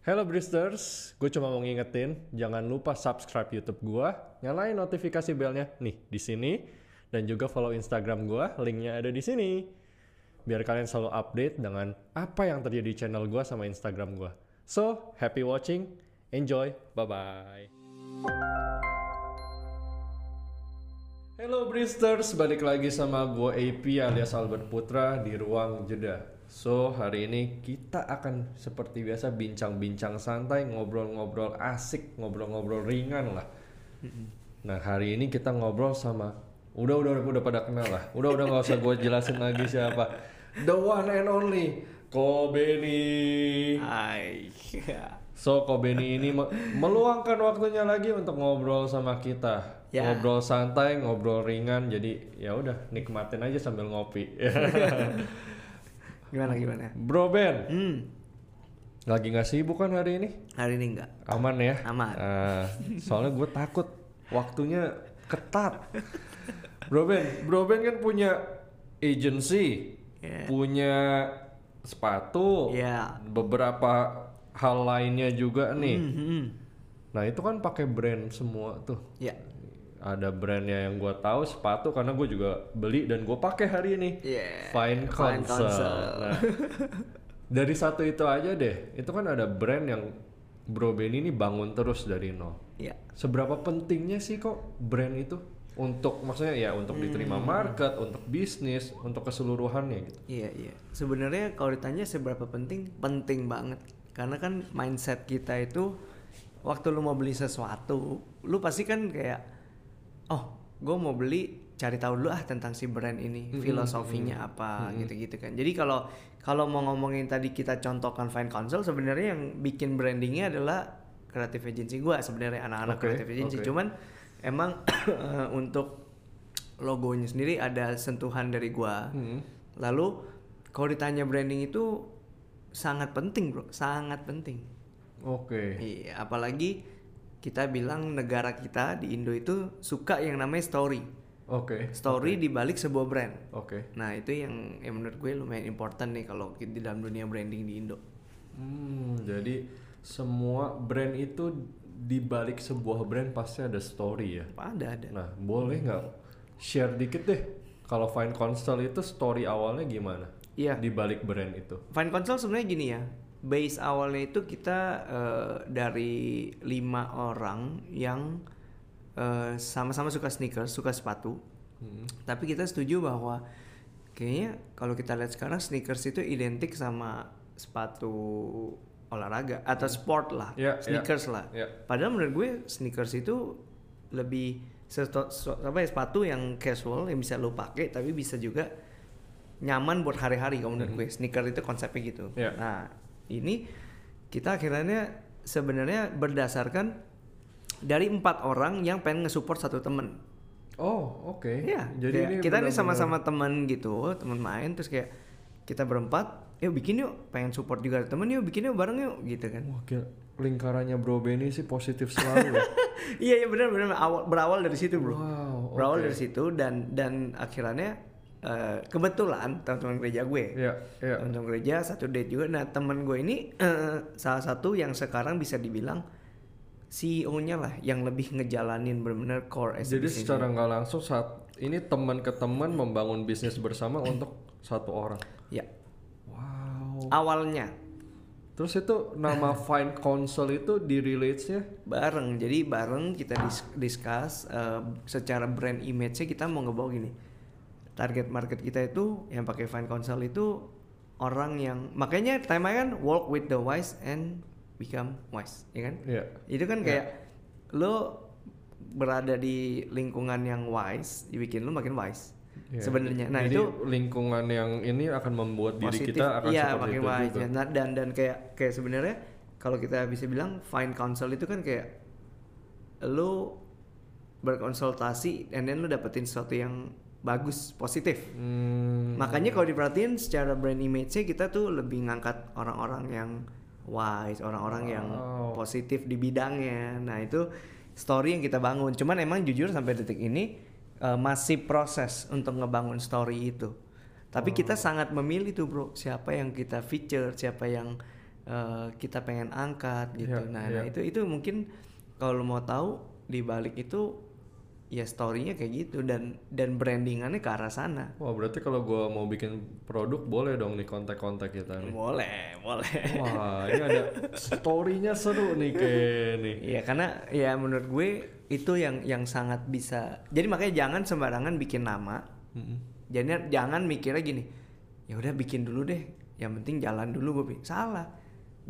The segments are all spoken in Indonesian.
Hello Bristers, gue cuma mau ngingetin, jangan lupa subscribe YouTube gue, nyalain notifikasi belnya nih di sini, dan juga follow Instagram gue, linknya ada di sini. Biar kalian selalu update dengan apa yang terjadi di channel gue sama Instagram gue. So, happy watching, enjoy, bye-bye. Hello Bristers, balik lagi sama gue AP alias Albert Putra di Ruang Jeda. So, hari ini kita akan seperti biasa bincang-bincang santai, ngobrol-ngobrol asik, ngobrol-ngobrol ringan lah. Nah, hari ini kita ngobrol sama udah udah udah pada kenal lah. Udah udah nggak usah gue jelasin lagi siapa. The one and only Kobeni. Hai. So Kobeni ini me- meluangkan waktunya lagi untuk ngobrol sama kita. Ya. Ngobrol santai, ngobrol ringan. Jadi ya udah nikmatin aja sambil ngopi. Gimana gimana? Bro Ben, Hmm. lagi nggak sibuk kan hari ini? Hari ini enggak. Aman ya? Aman. Ah, soalnya gue takut waktunya ketat. Bro Ben, Bro Ben kan punya agency, Ya. punya sepatu, Ya. beberapa hal lainnya juga nih. Hmm, hmm. Nah itu kan pakai brand semua tuh. Ya. Ada brandnya yang gue tahu sepatu karena gue juga beli dan gue pakai hari ini. Yeah, Fine Fine Console. Console. Nah, dari satu itu aja deh. Itu kan ada brand yang Bro Benny ini bangun terus dari nol. Ya. Seberapa pentingnya sih kok brand itu untuk maksudnya ya untuk diterima market, untuk bisnis, untuk keseluruhannya gitu. Iya, iya. Sebenarnya kalau ditanya seberapa penting, penting banget. Karena kan mindset kita itu waktu lu mau beli sesuatu, lu pasti kan kayak oh, gue mau beli cari tahu dulu ah tentang si brand ini, filosofinya apa gitu-gitu kan. Jadi kalau kalau mau ngomongin tadi kita contohkan Fine Console sebenarnya yang bikin brandingnya adalah creative agency gua sebenarnya anak-anak Oke, creative agency. oke. Cuman emang untuk logonya sendiri ada sentuhan dari gua. Hmm. Lalu kalau ditanya branding itu sangat penting, Bro. Sangat penting. Oke. Iya, apalagi kita bilang negara kita di Indo itu suka yang namanya story. Oke. Story di balik sebuah brand. Oke. Nah, itu yang, yang menurut gue lumayan important nih kalau di dalam dunia branding di Indo. Hmm, jadi semua brand itu di balik sebuah brand pasti ada story ya. Ada ada. Nah, boleh nggak share dikit deh kalau Fine Console itu story awalnya gimana? Iya. Di balik brand itu. Fine Console sebenarnya gini ya. Base awalnya itu kita eh, dari lima orang yang eh, sama-sama suka sneakers, suka sepatu. Hmm. Tapi kita setuju bahwa kayaknya kalau kita lihat sekarang sneakers itu identik sama sepatu olahraga atau sport lah, Iya, sneakers iya, lah. iya. Padahal menurut gue sneakers itu lebih sesuatu apa ya sepatu yang casual yang bisa lo pakai tapi bisa juga nyaman buat hari-hari kalau menurut gue. Sneaker itu konsepnya gitu. Iya. Nah, ini kita akhirnya sebenarnya berdasarkan dari empat orang yang pengen nge-support satu temen. Oh, oke. Iya, Jadi kayak ini kita nih benar-benar- sama-sama teman gitu, teman main terus kayak kita berempat, yuk bikin yuk, pengen support juga temen yuk, bikin yuk bareng yuk gitu kan. Wah, gila. lingkarannya Bro Benny sih positif selalu ya. iya iya benar benar awal berawal dari situ bro. Wow, berawal oke. dari situ dan dan akhirnya eh, kebetulan teman-teman gereja gue, Iya, iya. teman-teman gereja satu date juga. Nah teman gue ini eh, salah satu yang sekarang bisa dibilang CEO-nya lah yang lebih ngejalanin benar-benar core as Jadi secara nggak langsung saat ini teman ke teman membangun bisnis bersama untuk satu orang. ya Wow. awalnya Terus itu nama Fine Console itu di relate-nya bareng jadi bareng kita dis- discuss eh, secara brand image-nya kita mau ngebawa gini target market kita itu yang pakai Fine Console itu orang yang makanya temanya kan walk with the wise and become wise ya kan Iya. itu kan kayak lo berada di lingkungan yang wise dibikin lo makin wise Iya, sebenarnya nah jadi itu lingkungan yang ini akan membuat diri positif kita akan iya seperti makin itu wise juga. ya. Nah, dan dan kayak kayak sebenarnya kalau kita bisa bilang fine counsel itu kan kayak lu berkonsultasi and then lu dapetin sesuatu yang bagus positif Hmm, makanya kalau diperhatiin secara brand image-nya kita tuh lebih ngangkat orang-orang yang wise orang-orang yang Wow. positif di bidangnya nah itu story yang kita bangun cuman emang jujur sampai detik ini eh, masih proses untuk ngebangun story itu tapi kita sangat memilih tuh bro siapa yang kita feature siapa yang eh, kita pengen angkat gitu. Iya, nah, iya. nah itu itu mungkin kalau mau tahu di balik itu ya storynya kayak gitu dan dan brandingannya ke arah sana. Wah berarti kalau gua mau bikin produk boleh dong nih kontak-kontak kita nih. Boleh, boleh. Wah ini ada storynya seru nih kayak nih. Iya karena ya menurut gue itu yang yang sangat bisa. Jadi makanya jangan sembarangan bikin nama. Mm-mm. Jadi jangan mikirnya gini. Ya udah bikin dulu deh. Yang penting jalan dulu gue. Salah.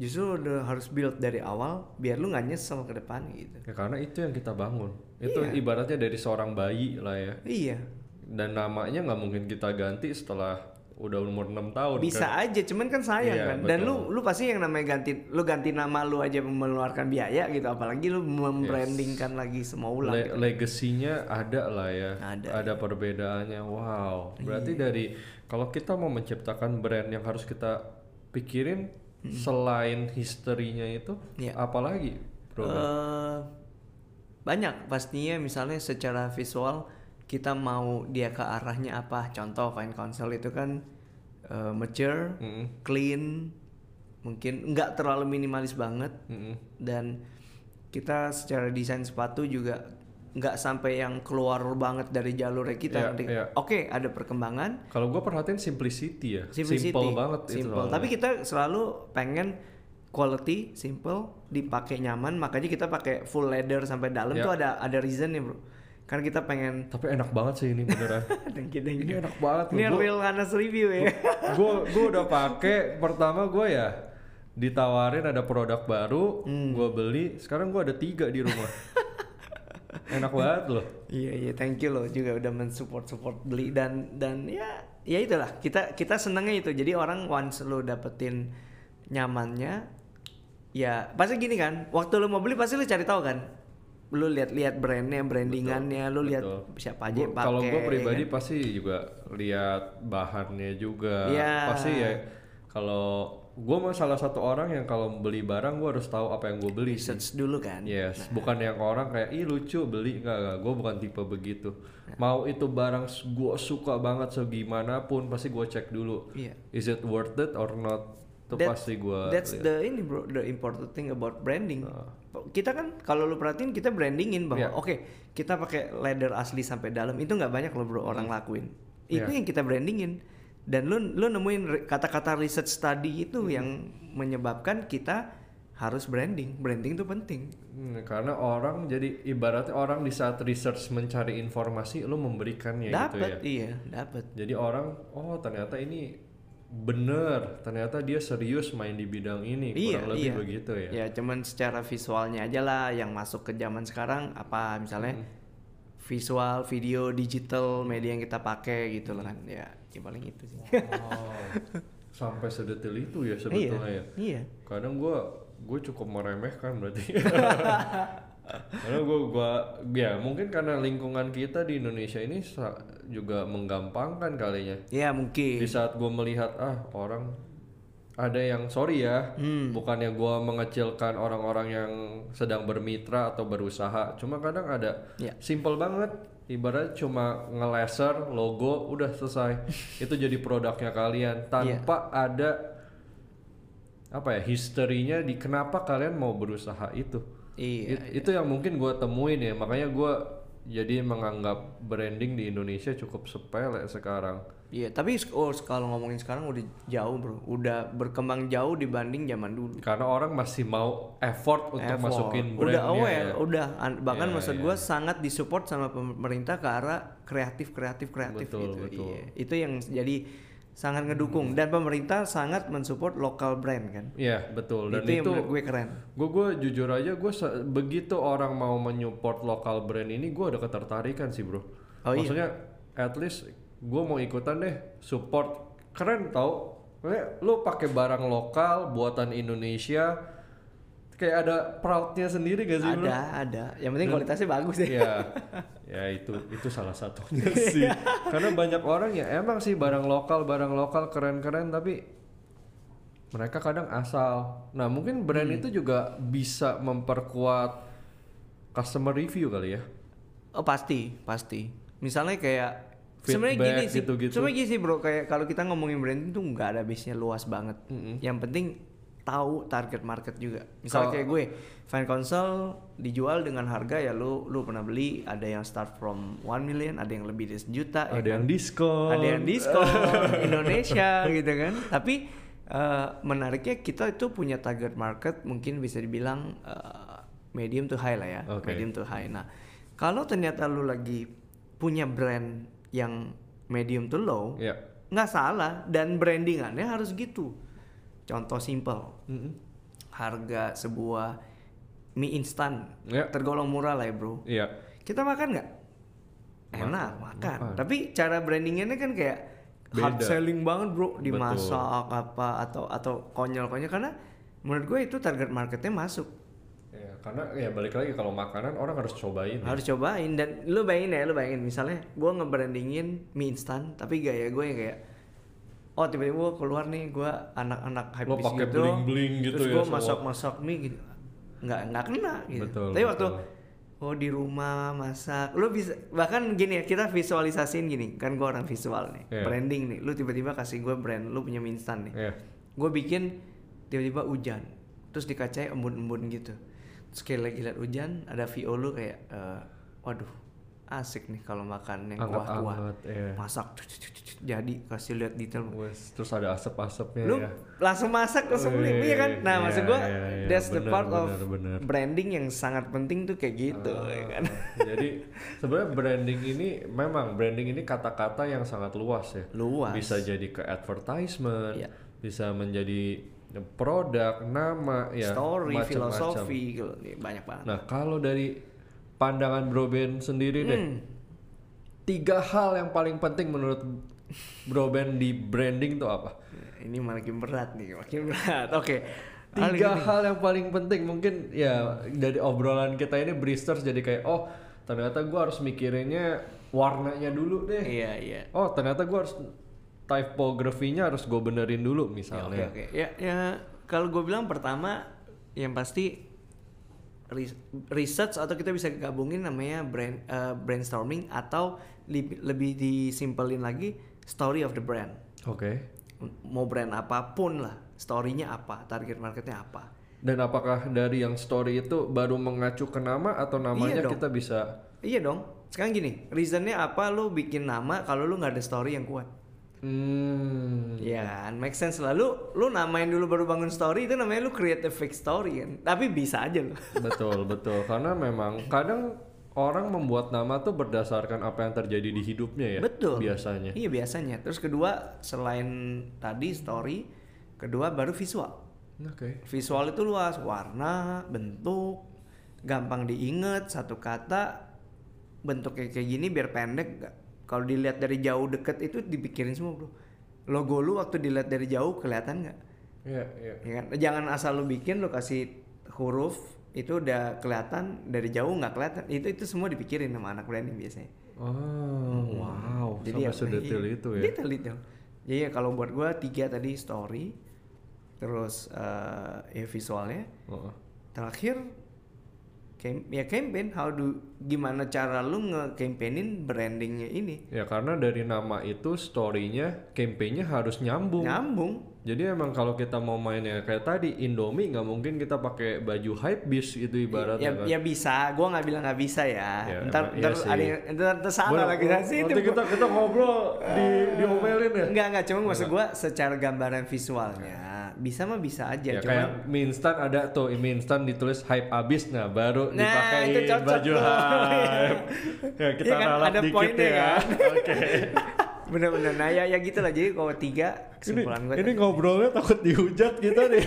Justru udah harus build dari awal biar lu nggak nyesel ke depan gitu. Ya karena itu yang kita bangun. Itu Iya. ibaratnya dari seorang bayi lah ya. Iya. Dan namanya nggak mungkin kita ganti setelah udah umur 6 tahun. Bisa kan? aja, cuman kan sayang Iya, kan. Dan betul. lu lu pasti yang namanya ganti lu ganti nama lu aja mengeluarkan biaya gitu, apalagi lu membrandingkan lagi semua ulang. Le- gitu. legasinya ada lah ya. Ada, perbedaannya. Wow. Berarti Iya. dari kalau kita mau menciptakan brand yang harus kita pikirin selain historinya itu Iya. apalagi bro? Eh, banyak pastinya misalnya secara visual kita mau dia ke arahnya apa contoh Fine Council itu kan eh, mature Mm-mm. clean mungkin nggak terlalu minimalis banget Mm-mm. dan kita secara desain sepatu juga nggak sampai yang keluar banget dari jalurnya kita Nanti, iya. oke ada perkembangan Kalau gue perhatiin simplicity ya. simplicity Simple banget itu. simple soalnya. tapi kita selalu pengen quality simple dipakai nyaman makanya kita pakai full leather sampai dalam Ya. tuh ada ada reasonnya bro karena kita pengen Tapi enak banget sih ini beneran. thank you, thank ini you. enak banget ini loh. real Hanas review ya Gue gue udah pakai pertama gue ya ditawarin ada produk baru, Hmm. gue beli. Sekarang gue ada tiga di rumah. enak banget loh. iya iya thank you loh juga udah mensupport support beli dan dan ya ya itulah kita kita senangnya itu jadi orang once lo dapetin nyamannya ya pasti gini kan waktu lo mau beli pasti lo cari tahu kan lu lihat-lihat brandnya brandingannya lu lihat siapa aja pakai Kalau gue ya pribadi kan? pasti juga lihat bahannya juga. Iya. Pasti ya kalau gue mah salah satu orang yang kalau beli barang gue harus tahu apa yang gue beli. sih. research dulu kan Yes, bukan yang orang kayak ih lucu beli enggak enggak. Gue bukan tipe begitu. Mau itu barang gue suka banget segimana pun pasti gue cek dulu. Iya. Is it worth it or not? Itu That- pasti gue. That's the ini bro, the important thing about branding. Ah. Kita kan kalau lu perhatiin kita brandingin bahwa Iya. oke kita pakai leather asli sampai dalam itu nggak banyak loh bro orang lakuin. Itu Iya. yang kita brandingin. Dan lu lu nemuin kata-kata research study itu Hmm. yang menyebabkan kita harus branding. Branding itu penting. Hmm, karena orang jadi ibaratnya orang di saat research mencari informasi lo memberikannya gitu ya. dapat iya, dapat. Jadi orang oh ternyata ini bener, ternyata dia serius main di bidang ini. Iya, Kurang lebih iya. begitu ya. Ya cuman secara visualnya aja lah yang masuk ke zaman sekarang apa misalnya Hmm. Visual, video, digital, media yang kita pakai gitu loh kan. Ya, ya paling itu sih. Oh, sampai sedetil itu ya sebetulnya ya. Iya. Kadang gue gue cukup meremehkan berarti. karena gue gua ya mungkin karena lingkungan kita di Indonesia ini juga menggampangkan kalinya. Ya mungkin. Di saat gue melihat ah orang ada yang sorry ya, Hmm. bukannya gue mengecilkan orang-orang yang sedang bermitra atau berusaha. Cuma kadang ada Ya. simple banget. Ibarat cuma ngelaser logo udah selesai. Itu jadi produknya kalian tanpa ada apa ya historinya di kenapa kalian mau berusaha itu. Iya. It- Itu yang mungkin gue temuin ya. Makanya gue jadi menganggap branding di Indonesia cukup sepele sekarang. Iya, tapi sk- oh kalau ngomongin sekarang udah jauh, Bro. Udah berkembang jauh dibanding zaman dulu. Karena orang masih mau effort untuk Effort. masukin udah brandnya aware, ya. udah An- bahkan Iya, maksud iya. gua sangat disupport sama pemerintah ke arah kreatif kreatif kreatif Betul, gitu. betul. Iya. Itu yang jadi sangat ngedukung dan pemerintah sangat mensupport lokal brand kan. Iya betul dan itu, yang itu menurut gue keren. gue gue jujur aja gue begitu orang mau menyupport lokal brand ini gue ada ketertarikan sih bro. Oh, iya? Maksudnya at least gue mau ikutan deh support keren tau. Kayak lu pakai barang lokal buatan Indonesia kayak ada proudnya sendiri gak sih bro? Ada, ada. Yang penting kualitasnya bagus ya. Iya, ya itu itu salah satunya sih. Karena banyak orang ya emang sih barang lokal barang lokal keren-keren tapi mereka kadang asal. Nah mungkin brand Hmm. itu juga bisa memperkuat customer review kali ya. Oh pasti, pasti. Misalnya kayak sebenarnya gini sih, gitu-gitu. sebenarnya gini sih bro, kayak kalau kita ngomongin branding tuh nggak ada base-nya luas banget. Mm-mm. Yang penting tahu target market juga. Misalnya Kalau- kayak gue, fan console dijual dengan harga ya lu lu pernah beli ada yang start from 1 million, ada yang lebih dari sejuta, ya Ada kan? yang diskon. ada yang diskon Indonesia gitu kan tapi eh, menariknya kita itu punya target market mungkin bisa dibilang eh, medium to high lah ya Oke. medium to high nah kalau ternyata lu lagi punya brand yang medium to low Ya. nggak salah dan brandingannya harus gitu contoh simple Mm-mm. harga sebuah mie instan Ya. tergolong murah lah ya bro Iya. kita makan nggak? Enak makan. Tapi cara brandingannya kan kayak hard Beda. selling banget bro, dimasak apa atau atau konyol-konyol karena menurut gue itu target marketnya masuk. Ya, karena ya balik lagi kalau makanan orang harus cobain. ya. Harus cobain dan lu bayangin ya, lu bayangin misalnya gue ngebrandingin mie instan tapi gaya gue yang kayak oh tiba-tiba gue keluar nih gue anak-anak Lo hypebeast pakai gitu bling-bling gitu terus ya gue masak-masak mie gitu nggak nggak kena gitu Betul, tapi waktu betul. oh di rumah masak lu bisa bahkan gini ya kita visualisasiin gini kan gue orang visual nih Iya. branding nih lu tiba-tiba kasih gue brand lu punya mie instan nih Iya. gue bikin tiba-tiba hujan terus dikacai embun-embun gitu kayak lagi liat hujan ada VO lu kayak eh, waduh asik nih kalau makan yang kuah-kuah iya. masak jadi kasih lihat detail Wes, terus ada asap-asapnya lu ya. langsung masak langsung beli iya kan nah iya, maksud gua iya, iya, that's the bener, part of bener, bener. branding yang sangat penting tuh kayak gitu ya kan Jadi sebenarnya branding ini memang branding ini kata-kata yang sangat luas ya. luas Bisa jadi ke advertisement, Iya. bisa menjadi produk, nama, ya story macam-macam. filosofi gitu nih, banyak banget Nah kalau dari pandangan Bro Ben sendiri deh, Hmm. tiga hal yang paling penting menurut Bro Ben di branding tuh apa? ini makin berat nih makin berat oke Hal Tiga gini. hal yang paling penting mungkin ya dari obrolan kita ini Bristers jadi kayak oh ternyata gua harus mikirinnya warnanya dulu deh. iya iya Oh ternyata gua harus typografinya harus gue benerin dulu Ya, oke misalnya. oke ya ya kalau gue bilang pertama yang pasti res- research atau kita bisa gabungin namanya brand eh, brainstorming atau lebih disimpelin lagi story of the brand Oke. mau brand apa pun lah storynya apa target marketnya apa Dan apakah dari yang story itu baru mengacu ke nama atau namanya dong. kita bisa iya dong sekarang gini reasonnya apa lu bikin nama kalau lu nggak ada story yang kuat hmm Iya kan, make sense lah. Lu, lu namain dulu baru bangun story itu namanya lu create a fake story kan. Tapi bisa aja lu. betul betul karena memang kadang orang membuat nama tuh berdasarkan apa yang terjadi di hidupnya ya. Betul. Biasanya. Iya biasanya. Terus kedua selain tadi story, kedua baru visual. Oke. Visual itu luas, warna, bentuk, gampang diinget satu kata, bentuknya kayak gini biar pendek. Kalau dilihat dari jauh deket itu dipikirin semua bro. Logo lu waktu dilihat dari jauh kelihatan nggak? Iya iya. Ya kan? Jangan asal lu bikin lu kasih huruf itu udah kelihatan dari jauh nggak kelihatan. Itu itu semua dipikirin sama anak branding biasanya. Oh wow. Jadi Sampai ya, sedetail iya, itu ya. Detail detail. Jadi ya kalau buat gua tiga tadi story, terus eh, ya visualnya, Oh. terakhir cam- ya campaign how do gimana cara lu nge-campaignin brandingnya ini Ya karena dari nama itu story-nya, campaign-nya harus nyambung. nyambung Jadi emang kalau kita mau mainnya kayak tadi Indomie nggak mungkin kita pakai baju hype beast gitu ibaratnya ya, kan. ya bisa gua nggak bilang nggak bisa ya, Ya, ntar emang- iya ntar sih. ada yang ntar, ntar salah lagi sih nanti itu kita kita ngobrol di diomelin ya. Enggak enggak cuma maksud gua secara gambaran visualnya bisa mah bisa aja Ya cuma kayak mie instan ada tuh mie instan ditulis hype abis nah baru Nah, dipakai itu cocok baju tuh. hype. ya kita Iya kan, ralat ada dikit poinnya ya. kan. Oke. bener-bener nah ya ya gitu lah jadi kalau tiga ini kesimpulan gua ini ngobrolnya takut dihujat kita nih.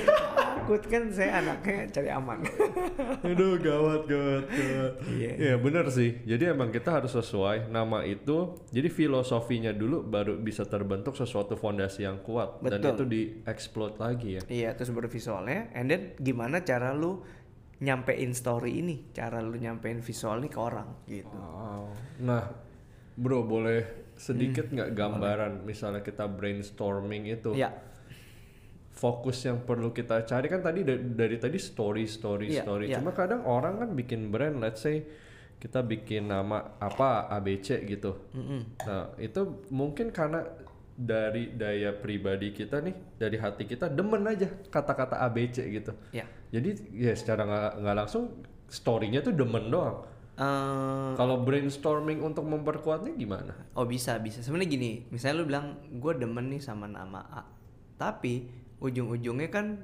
Takut kan saya anaknya cari aman Aduh gawat gawat gawat. Iya. Iya benar sih. Jadi emang kita harus sesuai nama itu. Jadi filosofinya dulu baru bisa terbentuk sesuatu fondasi yang kuat dan Betul. itu dieksplod lagi ya. iya terus baru visualnya and then gimana cara lu nyampein story ini cara lu nyampein visual ini ke orang gitu Wow. Nah, bro boleh sedikit nggak gambaran misalnya kita brainstorming itu ya fokus yang perlu kita cari kan tadi dari, dari tadi story story Iya, story. iya. Cuma kadang orang kan bikin brand, let's say kita bikin nama apa ABC gitu. Mm-mm. Nah itu mungkin karena dari daya pribadi kita nih, dari hati kita demen aja kata-kata ABC gitu. Ya. Jadi ya secara nggak langsung story-nya tuh demen doang. Eh, Kalau brainstorming untuk memperkuatnya gimana? oh bisa bisa. Sebenarnya gini, misalnya lu bilang gue demen nih sama nama A, tapi ujung-ujungnya kan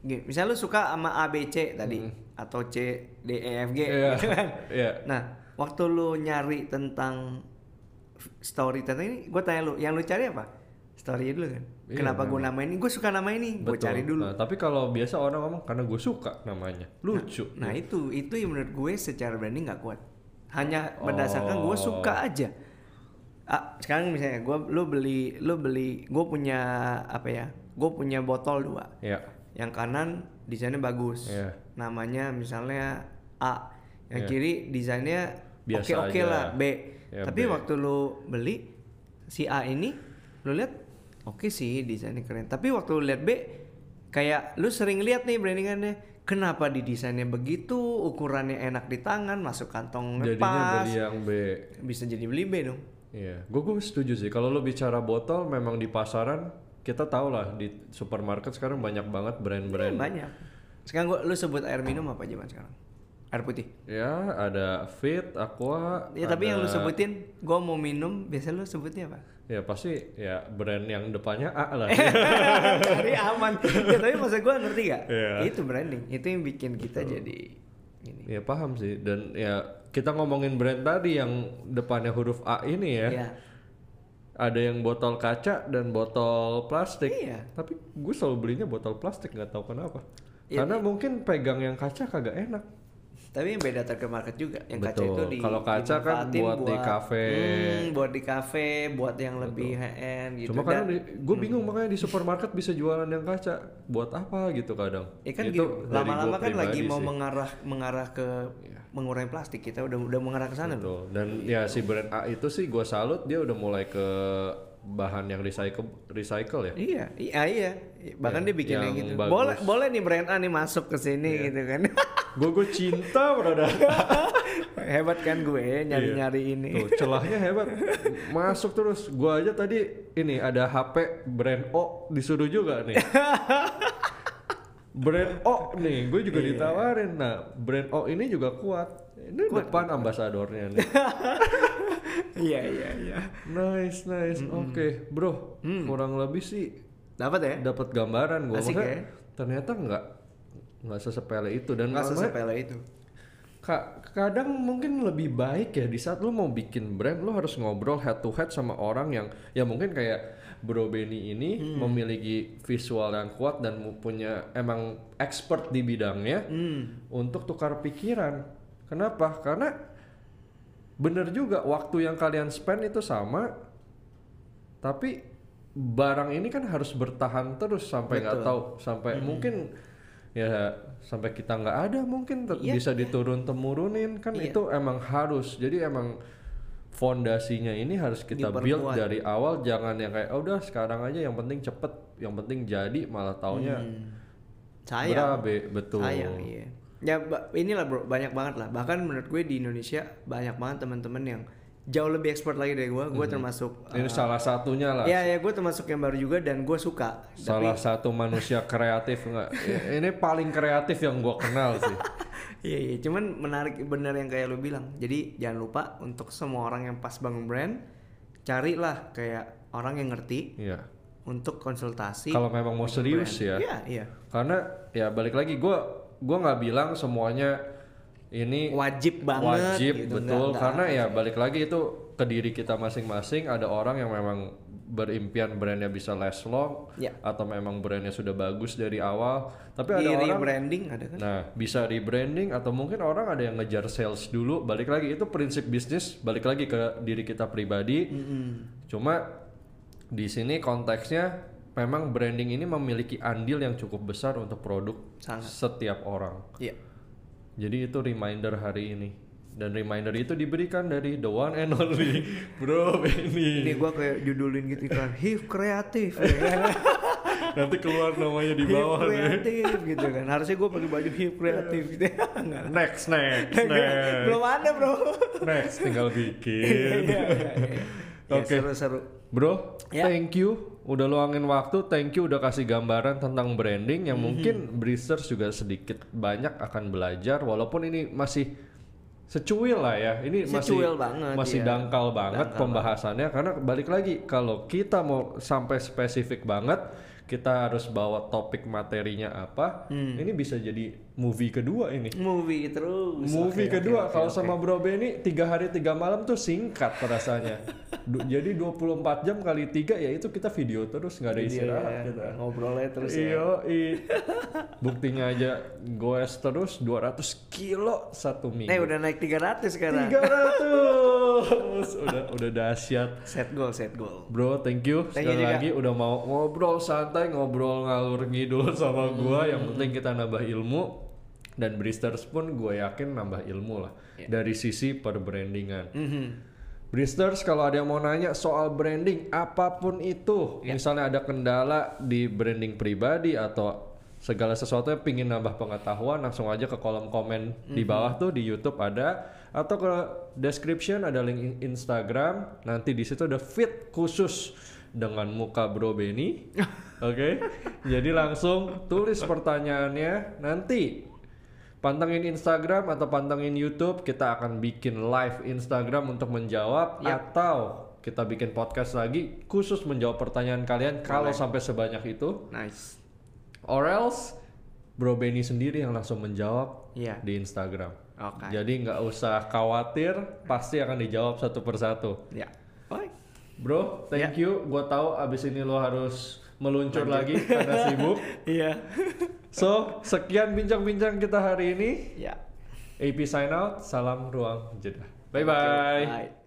gini, misalnya lu suka sama A B C tadi atau C D E F G Iya. gitu kan. Iya. Nah, waktu lu nyari tentang story tentang ini, gue tanya lu, yang lu cari apa? Story dulu kan. Iya, Kenapa gue nama ini? Gue suka nama ini, gue cari dulu. Nah, tapi kalau biasa orang ngomong karena gue suka namanya, lucu. Nah itu itu yang menurut gue secara branding nggak kuat. Hanya berdasarkan gue Oh. suka aja. Ah, sekarang misalnya gue lu beli lu beli gue punya apa ya? Gue punya botol dua. Ya. Yang kanan desainnya bagus. Iya. Namanya misalnya A. Yang Iya. kiri desainnya oke oke aja. lah B. Ya, Tapi B. waktu lu beli si A ini lu lihat oke sih desainnya keren. Tapi waktu lu lihat B kayak lu sering lihat nih brandingannya kenapa didesainnya begitu ukurannya enak di tangan masuk kantong Jadinya pas beli yang B. bisa jadi beli B dong Iya, gue gue setuju sih. Kalau lo bicara botol, memang di pasaran kita tahu lah di supermarket sekarang banyak banget brand-brand. banyak sekarang gua lu sebut air minum apa aja Mas, sekarang air putih Ya, ada Fit, Aqua. ya tapi yang lu ada- sebutin gua mau minum biasanya lu sebutnya apa Ya pasti ya brand yang depannya A lah. cari aman ya tapi maksud gua ngerti gak Iya. itu branding itu yang bikin kita jadi ini ya paham sih. Dan ya kita ngomongin brand tadi yang depannya huruf A ini ya. ya Ada yang botol kaca dan botol plastik. Iya. Tapi gue selalu belinya botol plastik nggak tahu kenapa. Iya, Karena mungkin pegang yang kaca kagak enak. Tapi yang beda target market juga yang kaca Betul. itu di Kalau kaca kan dimanfaatin buat di kafe. hmm, buat di kafe buat yang lebih high end gitu Cuma kadang gue bingung makanya di supermarket bisa jualan yang kaca. Buat apa gitu kadang. Ya kan Itu gitu, lama-lama kan lagi mau sih. Mengarah mengarah ke mengurangi plastik kita udah udah mengarah ke sana loh. Betul. Dan ya si brand A itu sih gue salut dia udah mulai ke bahan yang recycle recycle ya. Iya, iya, iya. Bahkan Ya, dia bikin yang yang gitu. bagus. Boleh boleh nih brand A nih masuk ke sini Iya. gitu kan. gue gue cinta brother. Hebat kan gue nyari-nyari Iya. ini. Tuh celahnya hebat. Masuk terus. Gue aja tadi ini ada HP brand O disuruh juga nih. brand O nih, gue juga ditawarin. Nah, brand O ini juga kuat. Ini depan ambasadornya nih. Iya, iya, iya. nice, nice. Oke, bro. Kurang lebih sih Dapat ya? dapat gambaran gue. Ya? Ternyata nggak nggak sesepele itu dan Nggak sesepele itu. Ka- kadang mungkin lebih baik ya di saat lu mau bikin brand lu harus ngobrol head to head sama orang yang ya mungkin kayak Bro Benny ini Hmm. memiliki visual yang kuat dan punya emang expert di bidangnya Hmm. untuk tukar pikiran. Kenapa? Karena bener juga waktu yang kalian spend itu sama tapi barang ini kan harus bertahan terus sampai nggak tahu sampai mungkin ya sampai kita nggak ada mungkin Iya, bisa diturun temurunin kan Iya. itu emang harus jadi emang fondasinya ini harus kita build Diperkuat. dari awal jangan yang kayak oh, udah sekarang aja yang penting cepet yang penting jadi malah taunya Hmm. Sayang. berabe betul Sayang, iya. Ya inilah bro, banyak banget lah. Bahkan menurut gue di Indonesia banyak banget teman-teman yang jauh lebih expert lagi dari gue. Gue termasuk ini uh, salah satunya lah Ya ya gue termasuk yang baru juga dan gue suka. salah satu manusia kreatif nggak ini paling kreatif yang gua kenal sih Iya iya, cuman menarik bener yang kayak lu bilang. Jadi jangan lupa untuk semua orang yang pas bangun brand, carilah kayak orang yang ngerti Iya. untuk konsultasi. kalau memang mau serius ya Iya iya. karena ya balik lagi gua gua nggak bilang semuanya ini Wajib banget. wajib gitu. betul Nggak- nggak- karena ya balik lagi itu ke diri kita masing-masing ada orang yang memang berimpian brandnya bisa last long Ya. atau memang brandnya sudah bagus dari awal tapi ada orang rebranding ada kan? Nah, bisa rebranding atau mungkin orang ada yang ngejar sales dulu. Balik lagi itu prinsip bisnis, balik lagi ke diri kita pribadi. Cuma di sini konteksnya memang branding ini memiliki andil yang cukup besar untuk produk Sangat. setiap orang. Iya. Jadi itu reminder hari ini. Dan reminder itu diberikan dari the one and only Bro Benny. Ini gua kayak judulin gitu kan, HIV kreatif. ya kan? Nanti keluar namanya di HIV bawah nih. kreatif gitu kan. Harusnya gua pakai baju HIV kreatif gitu. Next, next, next. Belum ada, Bro. Next, tinggal Iya, bikin. iya, iya. Ya, Oke. seru-seru. Bro, Ya. thank you udah luangin waktu, thank you udah kasih gambaran tentang branding yang Mhm. mungkin Bristers juga sedikit banyak akan belajar walaupun ini masih secuil lah ya. Ini masih Secuil banget, masih iya. dangkal banget Dangkal pembahasannya karena balik lagi kalau kita mau sampai spesifik banget kita harus bawa topik materinya apa. Hmm. Ini bisa jadi movie kedua ini. Movie terus. Movie Oke, kedua oke, kalau oke, sama Bro Benny tiga hari tiga malam tuh singkat rasanya. Du- jadi 24 jam kali tiga ya itu kita video terus nggak ada istirahat iya. kita. Ngobrolnya terus ya. Iyo, i. Buktinya aja goes terus 200 kilo satu minggu. Eh udah naik 300 sekarang. 300 udah udah dahsyat. Set goal, set goal. Bro, thank you Thank you sekali juga. lagi udah mau ngobrol santai, ngobrol ngalur ngidul sama gua. Hmm. Yang penting kita nambah ilmu dan Bristers pun gue yakin nambah ilmu lah Iya. dari sisi perbrandingan. Mhm. Bristers kalau ada yang mau nanya soal branding apa pun itu, Ya. misalnya ada kendala di branding pribadi atau segala sesuatu yang pingin nambah pengetahuan langsung aja ke kolom komen di Mhm. bawah tuh di YouTube ada atau ke description ada link in- Instagram nanti di situ ada feed khusus dengan muka Bro Benny. Oke. Jadi langsung tulis pertanyaannya nanti Pantengin Instagram atau pantengin YouTube, kita akan bikin live Instagram untuk menjawab Yap. atau kita bikin podcast lagi khusus menjawab pertanyaan kalian kalau sampai sebanyak itu. Nice. Or else Bro Benny sendiri yang langsung menjawab Iya. di Instagram. Oke. Jadi nggak usah khawatir, pasti akan dijawab satu persatu. Ya. Oi. Bro, thank you. Gua tahu abis ini lo harus meluncur lagi karena sibuk. Iya. So, sekian bincang-bincang kita hari ini. Ya. AP sign out, salam ruang jeda. Bye bye. Bye.